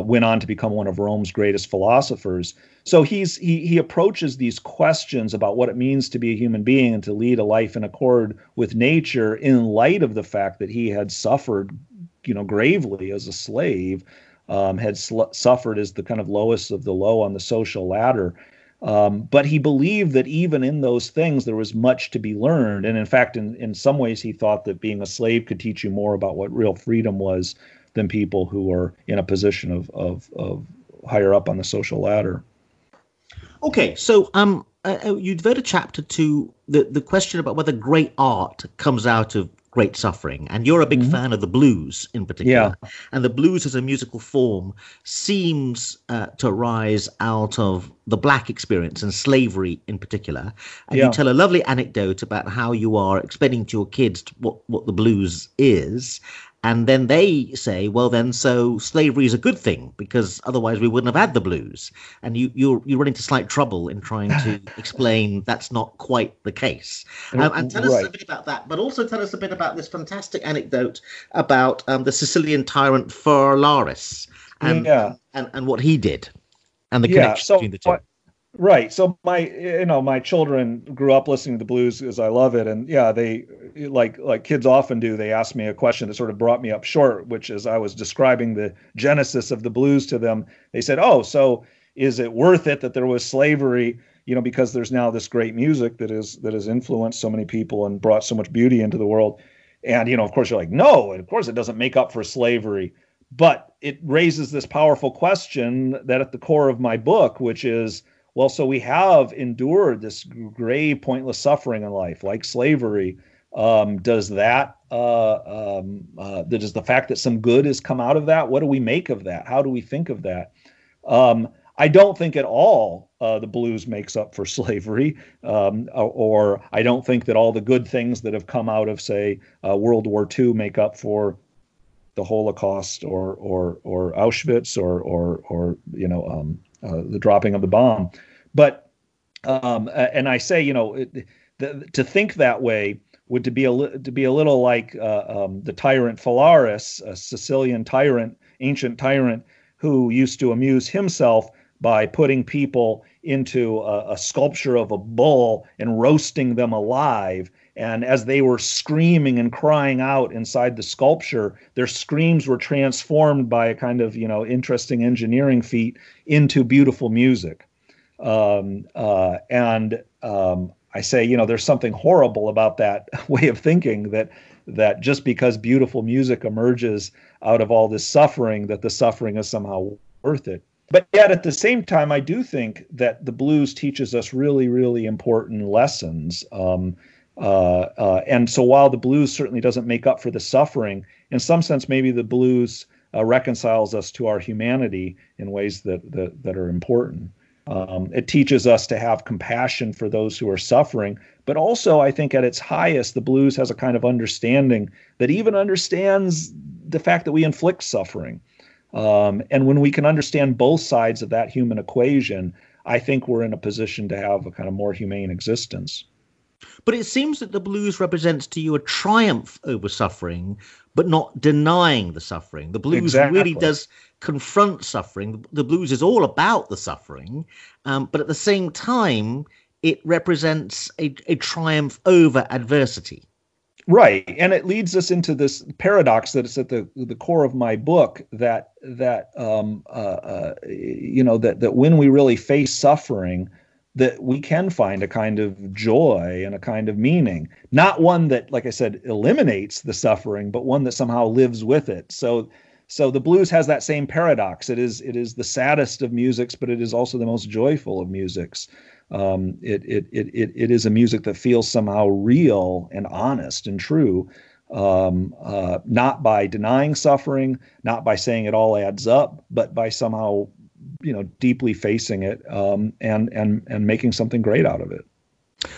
went on to become one of Rome's greatest philosophers. So he's he he approaches these questions about what it means to be a human being and to lead a life in accord with nature in light of the fact that he had suffered you know, gravely as a slave, um, had sl- suffered as the kind of lowest of the low on the social ladder. Um, but he believed that even in those things, there was much to be learned. And in fact, in, in some ways, he thought that being a slave could teach you more about what real freedom was than people who are in a position of, of, of higher up on the social ladder. Okay, so um, uh, uh you devote a chapter to the, the question about whether great art comes out of great suffering. And you're a big mm-hmm. fan of the blues in particular. Yeah. And the blues as a musical form seems uh, to rise out of the black experience and slavery in particular. And yeah. you tell a lovely anecdote about how you are explaining to your kids what, what the blues is and then they say, well, then so slavery is a good thing because otherwise we wouldn't have had the blues. And you you you run into slight trouble in trying to explain that's not quite the case. Um, and tell right. us a bit about that, but also tell us a bit about this fantastic anecdote about um, the Sicilian tyrant Phalaris and, yeah. and and what he did and the yeah, connection so between the two. Right. So my you know my children grew up listening to the blues because I love it, and yeah, they like like kids often do. They asked me a question that sort of brought me up short, which is I was describing the genesis of the blues to them. They said, "Oh, so is it worth it that there was slavery?" You know, because there's now this great music that is that has influenced so many people and brought so much beauty into the world. And you know, of course, you're like, no, of course it doesn't make up for slavery. But it raises this powerful question that at the core of my book, which is well, so we have endured this gray, pointless suffering in life, like slavery. Um, does that, uh, um, uh, does the fact that some good has come out of that, what do we make of that? How do we think of that? Um, I don't think at all uh, the blues makes up for slavery, um, or, I don't think that all the good things that have come out of, say, uh, World War II make up for the Holocaust or or or Auschwitz or or or you know um, uh, the dropping of the bomb. But um, and I say, you know, the, to think that way would to be a to be a little like uh, um, the tyrant Phalaris, a Sicilian tyrant, ancient tyrant who used to amuse himself by putting people into a, a, sculpture of a bull and roasting them alive. And as they were screaming and crying out inside the sculpture, their screams were transformed by a kind of you know interesting engineering feat into beautiful music. Um, uh, and um, I say, you know, there's something horrible about that way of thinking that that just because beautiful music emerges out of all this suffering, that the suffering is somehow worth it. But yet, at the same time, I do think that the blues teaches us really, really important lessons. Um, and so, while the blues certainly doesn't make up for the suffering, in some sense, maybe the blues uh, reconciles us to our humanity in ways that that, that are important. Um, it teaches us to have compassion for those who are suffering, but also, I think, at its highest, the blues has a kind of understanding that even understands the fact that we inflict suffering. Um, and when we can understand both sides of that human equation, I think we're in a position to have a kind of more humane existence. But it seems that the blues represents to you a triumph over suffering, but not denying the suffering. The blues exactly. really does confront suffering. The blues is all about the suffering, um, but at the same time, it represents a, a triumph over adversity. Right, and it leads us into this paradox that is at the the core of my book. That that um, uh, uh, you know that that when we really face suffering, that we can find a kind of joy and a kind of meaning not one that like i said eliminates the suffering but one that somehow lives with it so so the blues has that same paradox. It is it is the saddest of musics, but it is also the most joyful of musics. Um, it, it, it, it, it is a music that feels somehow real and honest and true, um, uh, not by denying suffering, not by saying it all adds up, but by somehow, you know, deeply facing it um, and and and making something great out of it.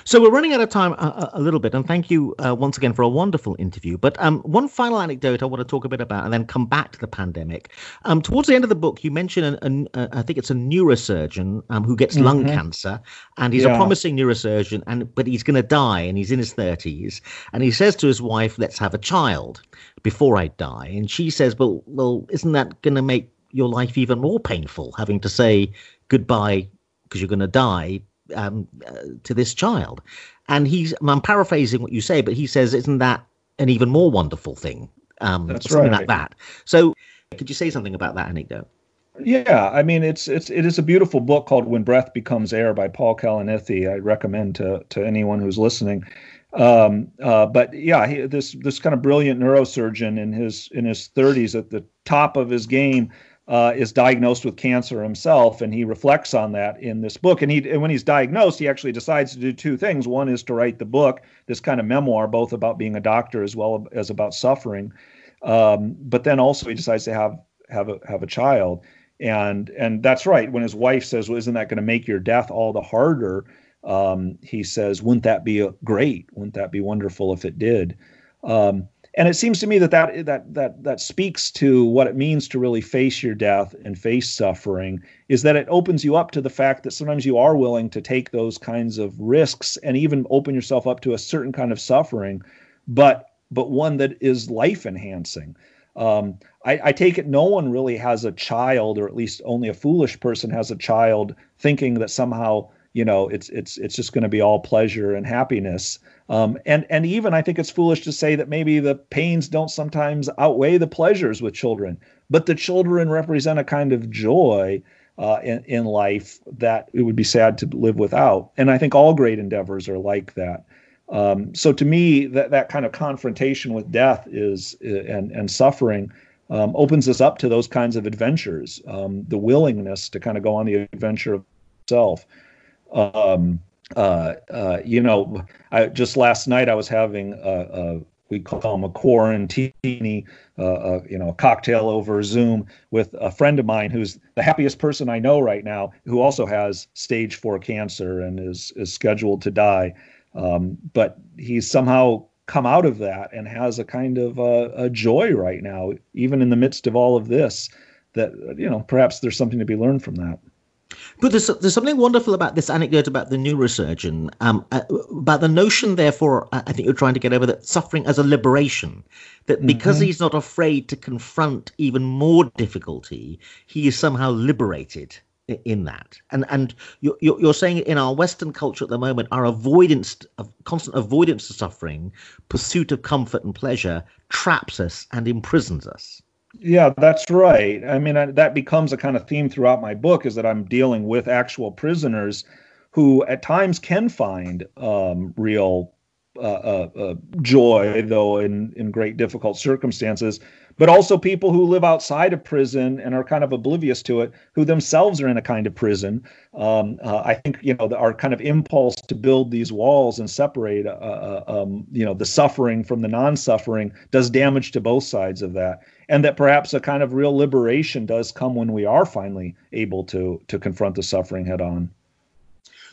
So we're running out of time a, a little bit, and thank you uh, once again for a wonderful interview. But um, one final anecdote I want to talk a bit about, and then come back to the pandemic. Um, towards the end of the book, you mention, an, an, uh, I think it's a neurosurgeon um, who gets mm-hmm. lung cancer, and he's yeah. a promising neurosurgeon, and but he's going to die, and he's in his thirties, and he says to his wife, "Let's have a child before I die," and she says, "Well, well, isn't that going to make your life even more painful, having to say goodbye because you're going to die um, uh, to this child. And he's, I'm paraphrasing what you say, but he says, isn't that an even more wonderful thing? Um, That's something right. like that. So, could you say something about that anecdote? Yeah, I mean it's it's it is a beautiful book called When Breath Becomes Air by Paul Kalanithi. I recommend to to anyone who's listening. Um, uh, but yeah, he, this this kind of brilliant neurosurgeon in his in his 30s at the top of his game uh, is diagnosed with cancer himself, and he reflects on that in this book. And he, and when he's diagnosed, he actually decides to do two things. One is to write the book, this kind of memoir, both about being a doctor as well as about suffering. Um, but then also he decides to have have a have a child, and and that's right. When his wife says, "Well, isn't that going to make your death all the harder?" Um, he says, "Wouldn't that be great? Wouldn't that be wonderful if it did?" Um, and it seems to me that that that that that speaks to what it means to really face your death and face suffering is that it opens you up to the fact that sometimes you are willing to take those kinds of risks and even open yourself up to a certain kind of suffering but but one that is life enhancing um, I, I take it no one really has a child or at least only a foolish person has a child thinking that somehow you know it's it's it's just going to be all pleasure and happiness um, and and even I think it's foolish to say that maybe the pains don't sometimes outweigh the pleasures with children, but the children represent a kind of joy uh, in, in life that it would be sad to live without. And I think all great endeavors are like that. Um, so to me, that that kind of confrontation with death is and and suffering um, opens us up to those kinds of adventures. Um, the willingness to kind of go on the adventure of self. Um, uh, uh, you know, I, just last night I was having a, a we call them a quarantini, uh, uh, you know, a cocktail over Zoom with a friend of mine who's the happiest person I know right now, who also has stage four cancer and is is scheduled to die. Um, but he's somehow come out of that and has a kind of a joy right now, even in the midst of all of this. That you know, perhaps there's something to be learned from that. But there's there's something wonderful about this anecdote about the neurosurgeon, um, uh, about the notion, therefore, I think you're trying to get over that suffering as a liberation. That because mm-hmm. he's not afraid to confront even more difficulty, he is somehow liberated in that and and you're, you're saying in our western culture at the moment our avoidance of constant avoidance of suffering pursuit of comfort and pleasure traps us and imprisons us yeah that's right. I mean that becomes a kind of theme throughout my book is that i'm dealing with actual prisoners who at times can find um, real uh, uh, uh, joy, though in in great difficult circumstances, but also people who live outside of prison and are kind of oblivious to it, who themselves are in a kind of prison. Um, uh, I think you know our kind of impulse to build these walls and separate, uh, uh, um, you know, the suffering from the non-suffering does damage to both sides of that, and that perhaps a kind of real liberation does come when we are finally able to to confront the suffering head on.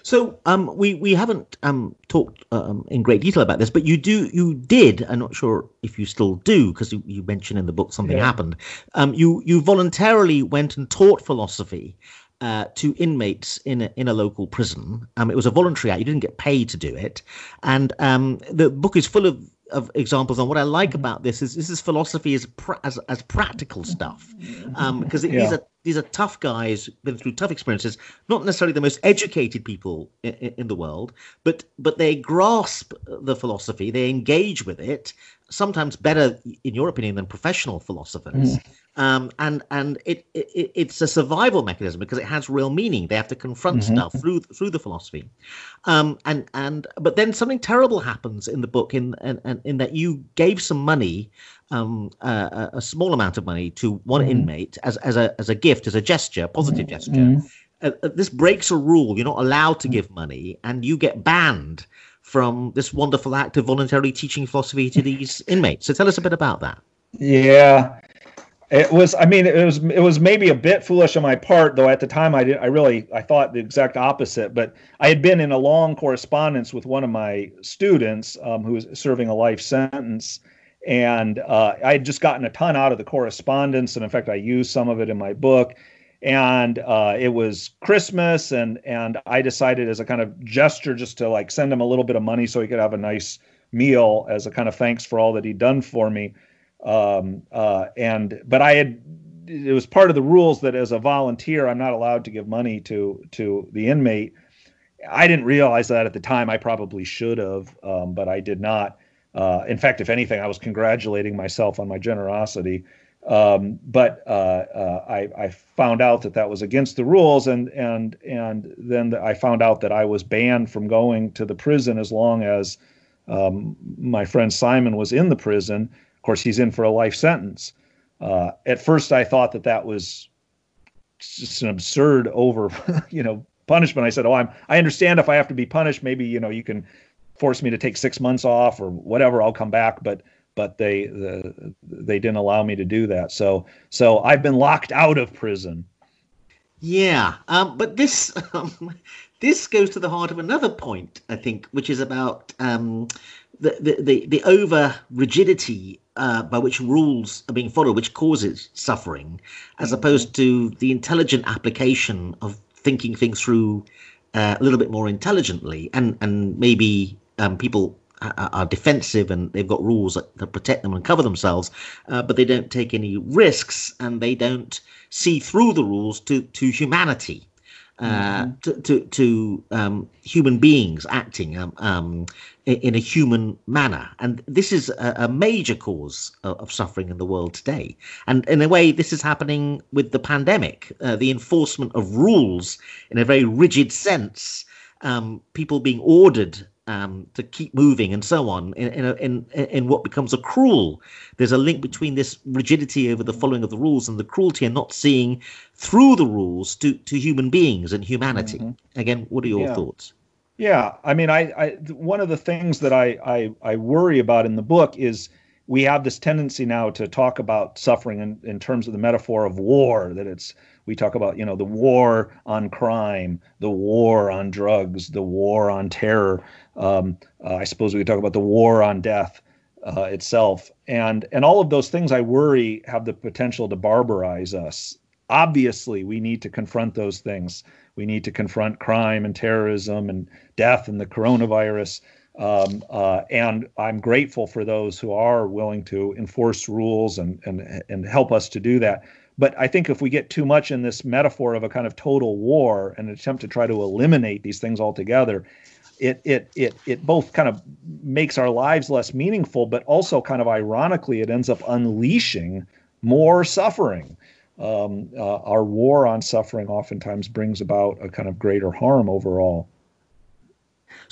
So um, we we haven't um, talked um, in great detail about this, but you do you did. I'm not sure if you still do because you, you mentioned in the book something yeah. happened. Um, you you voluntarily went and taught philosophy uh, to inmates in a, in a local prison. Um, it was a voluntary act. You didn't get paid to do it, and um, the book is full of of examples on what I like about this is this is philosophy as pra- as, as practical stuff because um, yeah. these are these are tough guys been through tough experiences not necessarily the most educated people in, in, the world but but they grasp the philosophy they engage with it sometimes better in your opinion than professional philosophers mm. um, and and it, it, it's a survival mechanism because it has real meaning they have to confront mm-hmm. stuff through through the philosophy um, and and but then something terrible happens in the book in in, in that you gave some money um, uh, a small amount of money to one mm. inmate as, as a as a gift, as a gesture, a positive gesture. Mm. Uh, uh, this breaks a rule. You're not allowed to mm. give money, and you get banned from this wonderful act of voluntarily teaching philosophy to these inmates. So tell us a bit about that. Yeah, it was. I mean, it was. It was maybe a bit foolish on my part, though. At the time, I did. I really. I thought the exact opposite. But I had been in a long correspondence with one of my students um, who was serving a life sentence and uh, I had just gotten a ton out of the correspondence, and in fact, I used some of it in my book. And uh, it was Christmas, and and I decided as a kind of gesture just to like send him a little bit of money so he could have a nice meal as a kind of thanks for all that he'd done for me. Um, uh, and but I had it was part of the rules that as a volunteer I'm not allowed to give money to to the inmate. I didn't realize that at the time. I probably should have, um, but I did not. Uh, in fact, if anything, I was congratulating myself on my generosity. Um, but uh, uh, I, I, found out that that was against the rules, and and and then I found out that I was banned from going to the prison as long as um, my friend Simon was in the prison. Of course, he's in for a life sentence. Uh, at first, I thought that that was just an absurd over, you know, punishment. I said, "Oh, I'm I understand if I have to be punished, maybe you know you can force me to take six months off or whatever, I'll come back. But but they the, they didn't allow me to do that. So so I've been locked out of prison. Yeah, um, but this um, this goes to the heart of another point, I think, which is about um, the, the, the the over rigidity uh, by which rules are being followed, which causes suffering, as opposed to the intelligent application of thinking things through uh, a little bit more intelligently, and and maybe um, people are defensive and they've got rules that, protect them and cover themselves, uh, but they don't take any risks and they don't see through the rules to to humanity, uh, mm-hmm. to to, to um, human beings acting um, um, in a human manner. And this is a, a major cause of, of, suffering in the world today. And in a way, this is happening with the pandemic, uh, the enforcement of rules in a very rigid sense. Um, people being ordered um, to keep moving and so on in, in, a, in, in what becomes a cruel. There's a link between this rigidity over the following of the rules and the cruelty and not seeing through the rules to, to human beings and humanity. Mm-hmm. Again, what are your yeah. thoughts? Yeah, I mean, I, I one of the things that I, I I worry about in the book is we have this tendency now to talk about suffering in, in terms of the metaphor of war that it's we talk about you know the war on crime the war on drugs the war on terror um, uh, i suppose we could talk about the war on death uh, itself. And and all of those things i worry have the potential to barbarize us. Obviously we need to confront those things. We need to confront crime and terrorism and death and the coronavirus um, uh, and I'm grateful for those who are willing to enforce rules and and and help us to do that. but I think if we get too much in this metaphor of a kind of total war and attempt to try to eliminate these things altogether, it it it it both kind of makes our lives less meaningful, but also kind of ironically, it ends up unleashing more suffering. Um, uh, our war on suffering oftentimes brings about a kind of greater harm overall.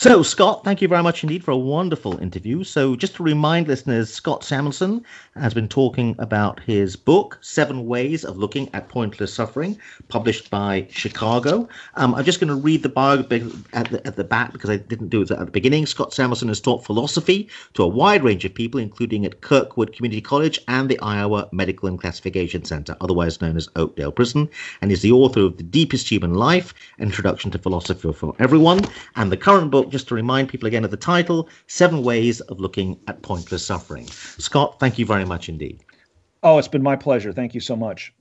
So, Scott, thank you very much indeed for a wonderful interview. So, just to remind listeners, Scott Samuelson has been talking about his book, Seven Ways of Looking at Pointless Suffering, published by Chicago. Um, I'm just going to read the biography at the, at the back because I didn't do it at the beginning. Scott Samuelson has taught philosophy to a wide range of people, including at Kirkwood Community College and the Iowa Medical and Classification Center, otherwise known as Oakdale Prison, and is the author of The Deepest Human Life, Introduction to Philosophy for Everyone, and the current book just to remind people again of the title Seven Ways of Looking at Pointless Suffering. Scott, thank you very much indeed. Oh, it's been my pleasure. Thank you so much.